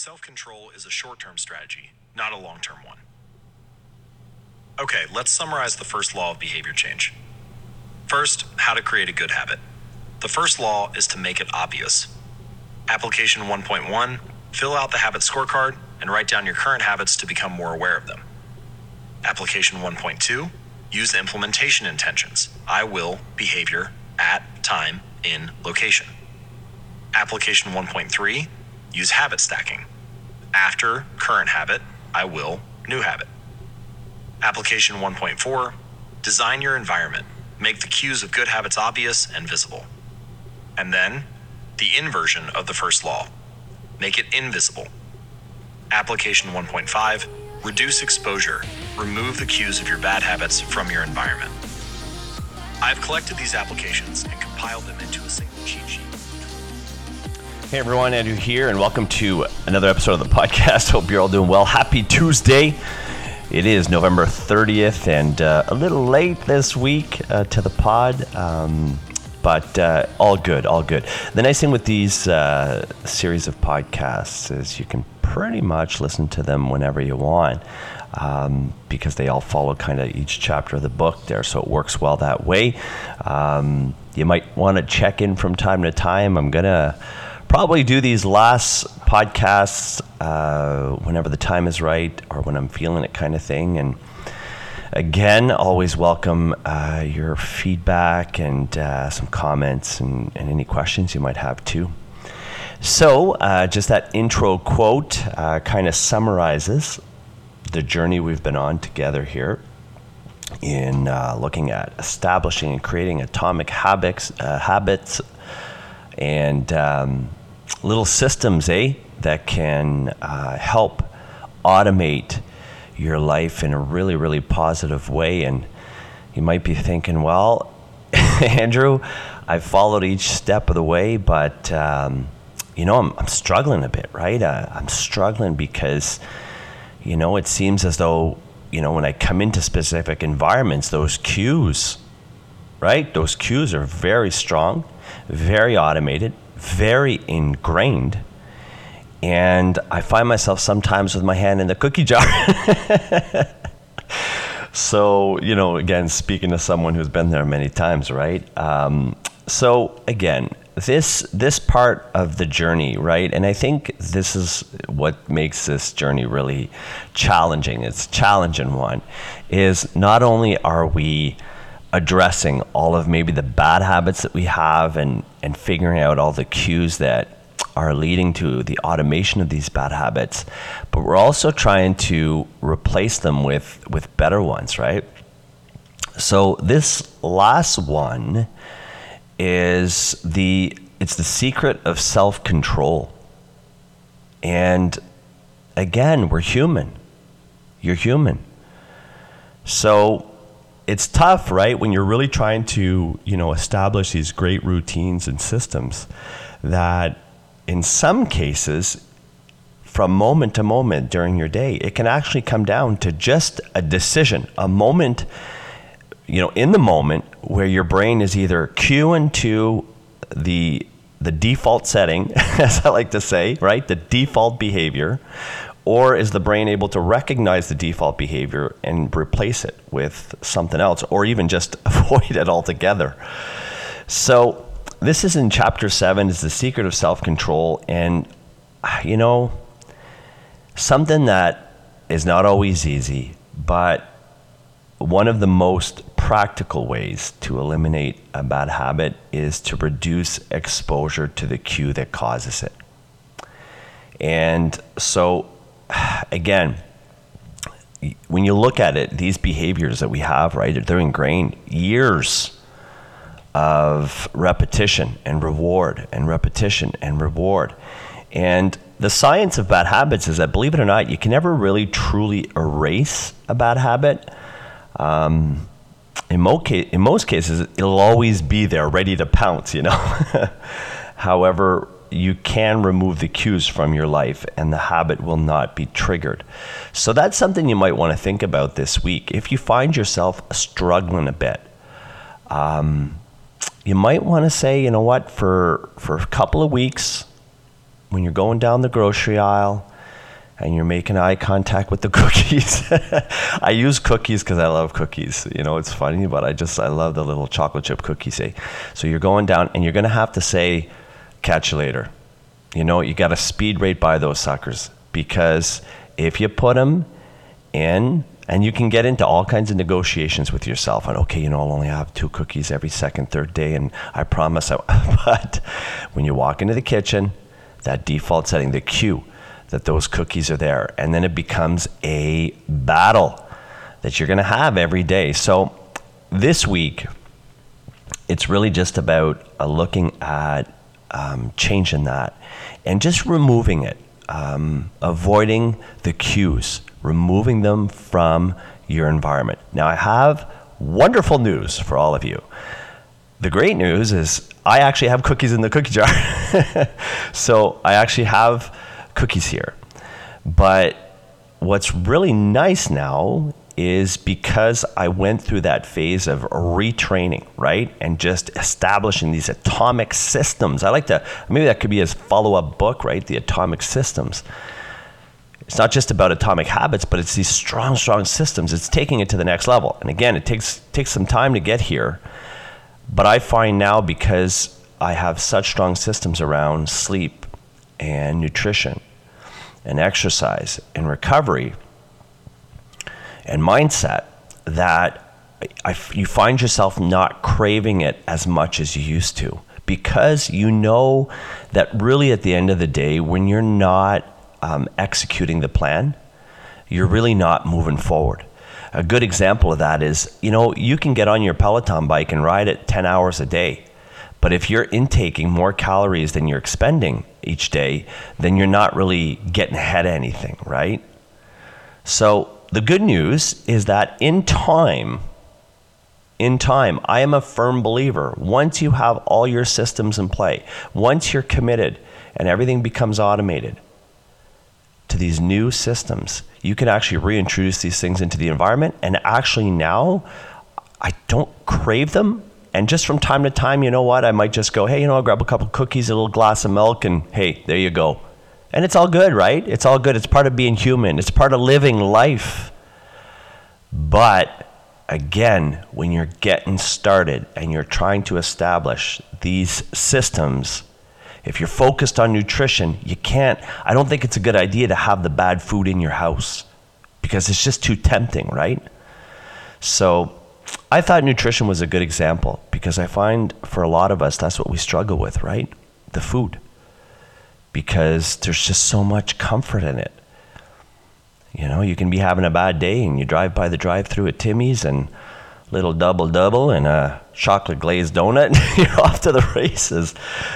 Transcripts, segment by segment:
Self control is a short term strategy, not a long term one. Okay, let's summarize the first law of behavior change. First, how to create a good habit. The first law is to make it obvious. Application 1.1 Fill out the habit scorecard and write down your current habits to become more aware of them. Application 1.2 Use implementation intentions I will, behavior, at, time, in, location. Application 1.3 Use habit stacking. After current habit, I will, new habit. Application 1.4 Design your environment. Make the cues of good habits obvious and visible. And then, the inversion of the first law make it invisible. Application 1.5 Reduce exposure. Remove the cues of your bad habits from your environment. I've collected these applications and compiled them into a single cheat sheet. Hey everyone, Andrew here, and welcome to another episode of the podcast. Hope you're all doing well. Happy Tuesday. It is November 30th and uh, a little late this week uh, to the pod, um, but uh, all good, all good. The nice thing with these uh, series of podcasts is you can pretty much listen to them whenever you want. Um, because they all follow kind of each chapter of the book there, so it works well that way. Um, you might want to check in from time to time. I'm gonna probably do these last podcasts uh, whenever the time is right or when I'm feeling it, kind of thing. And again, always welcome uh, your feedback and uh, some comments and, and, any questions you might have too. So, uh, just that intro quote uh, kind of summarizes the journey we've been on together here in uh, looking at establishing and creating atomic habits, habits and um, little systems, eh, that can uh, help automate your life in a really, really positive way. And you might be thinking, well, Andrew, I've followed each step of the way, but um, you know, I'm, I'm, struggling a bit, right? Uh, I'm struggling because, you know, it seems as though, you know, when I come into specific environments, those cues, right? Those cues are very strong, very automated, very ingrained. And I find myself sometimes with my hand in the cookie jar. so, you know, again, speaking to someone who's been there many times, right? Um, so, again, this this part of the journey, right? And I think this is what makes this journey really challenging. It's challenging one. Is not only are we addressing all of maybe the bad habits that we have and, and figuring out all the cues that are leading to the automation of these bad habits, but we're also trying to replace them with, with better ones, right? So this last one is the it's the secret of self-control. And again, we're human. You're human. So it's tough, right? When you're really trying to, you know, establish these great routines and systems that in some cases, from moment to moment during your day, it can actually come down to just a decision, a moment, you know, in the moment where your brain is either cueing to the the default setting, as I like to say, right? The default behavior, or is the brain able to recognize the default behavior and replace it with something else, or even just avoid it altogether? So, this is in chapter seven, is the secret of self control. And, you know, something that is not always easy, but one of the most practical ways to eliminate a bad habit is to reduce exposure to the cue that causes it. And so again, when you look at it, these behaviors that we have, right, they're ingrained years of repetition and reward and repetition and reward. And the science of bad habits is that, believe it or not, you can never really truly erase a bad habit. Um, in, mo- in most cases, it'll always be there, ready to pounce, you know. However, you can remove the cues from your life and the habit will not be triggered. So that's something you might want to think about this week. If you find yourself struggling a bit, um, you might want to say, you know what, for, for a couple of weeks, when you're going down the grocery aisle, and you're making eye contact with the cookies. I use cookies because I love cookies. You know, it's funny, but I just I love the little chocolate chip cookies. Eh? So you're going down, and you're gonna have to say, "Catch you later." You know, you got to speed rate by those suckers because if you put them in, and you can get into all kinds of negotiations with yourself on, okay, you know, I'll only have two cookies every second, third day, and I promise. I, but when you walk into the kitchen, that default setting, the cue that those cookies are there, and then it becomes a battle that you're going to have every day. So this week, it's really just about uh, looking at um, changing that and just removing it, um, avoiding the cues, removing them from your environment. Now, I have wonderful news for all of you. The great news is I actually have cookies in the cookie jar. so I actually have cookies here. But what's really nice now is because I went through that phase of retraining, right? And just establishing these atomic systems. I like to, maybe that could be a follow up book, right? The atomic systems. It's not just about atomic habits, but it's these strong, strong systems. It's taking it to the next level. And again, it takes, takes some time to get here. But I find now because I have such strong systems around sleep and nutrition and exercise and recovery and mindset that I, you find yourself not craving it as much as you used to because you know that really at the end of the day, when you're not um, executing the plan, you're really not moving forward. A good example of that is, you know, you can get on your Peloton bike and ride it 10 hours a day. But if you're intaking more calories than you're expending each day, then you're not really getting ahead of anything, right? So the good news is that in time, in time, I am a firm believer. Once you have all your systems in play, once you're committed and everything becomes automated to these new systems, you can actually reintroduce these things into the environment. And actually, now I don't crave them. And just from time to time, you know what? I might just go, hey, you know, I'll grab a couple cookies, a little glass of milk, and hey, there you go. And it's all good, right? It's all good. It's part of being human, it's part of living life. But again, when you're getting started and you're trying to establish these systems, if you're focused on nutrition, you can't, I don't think it's a good idea to have the bad food in your house because it's just too tempting, right? So I thought nutrition was a good example because I find for a lot of us, that's what we struggle with, right? The food because there's just so much comfort in it. You know, you can be having a bad day and you drive by the drive through at Timmy's and little double double and a chocolate glazed donut and you're off to the races.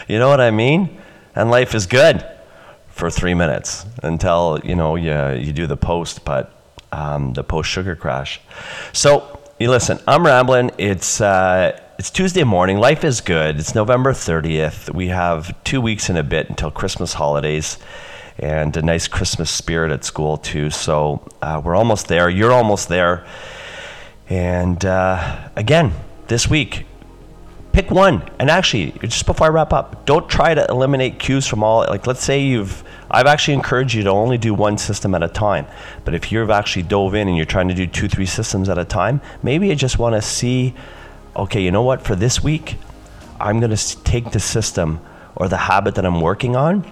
You know what I mean? And life is good for three minutes until, you know, you, you do the post, but um, the post sugar crash. So, you listen, I'm rambling. It's, uh, it's Tuesday morning. Life is good. It's November 30th. We have two weeks and a bit until Christmas holidays and a nice Christmas spirit at school, too. So uh, we're almost there. You're almost there. And uh, again, this week, pick one. And actually, just before I wrap up, don't try to eliminate cues from all. Like, let's say you've, I've actually encouraged you to only do one system at a time. But if you've actually dove in and you're trying to do two, three systems at a time, maybe you just want to see okay, you know what, for this week, I'm going to take the system or the habit that I'm working on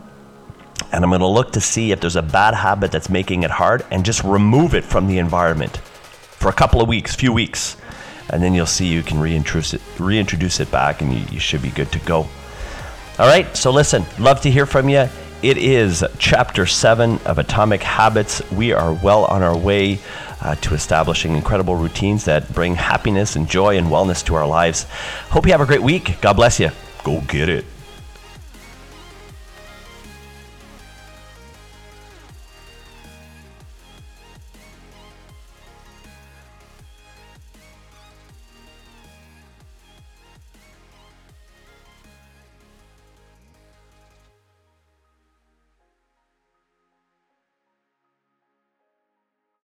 and I'm going to look to see if there's a bad habit that's making it hard and just remove it from the environment for a couple of weeks, few weeks. And then you'll see you can reintroduce it, reintroduce it back and you, you should be good to go. All right, so listen, love to hear from you. It is chapter seven of Atomic Habits. We are well on our way uh, to establishing incredible routines that bring happiness and joy and wellness to our lives. Hope you have a great week. God bless you. Go get it.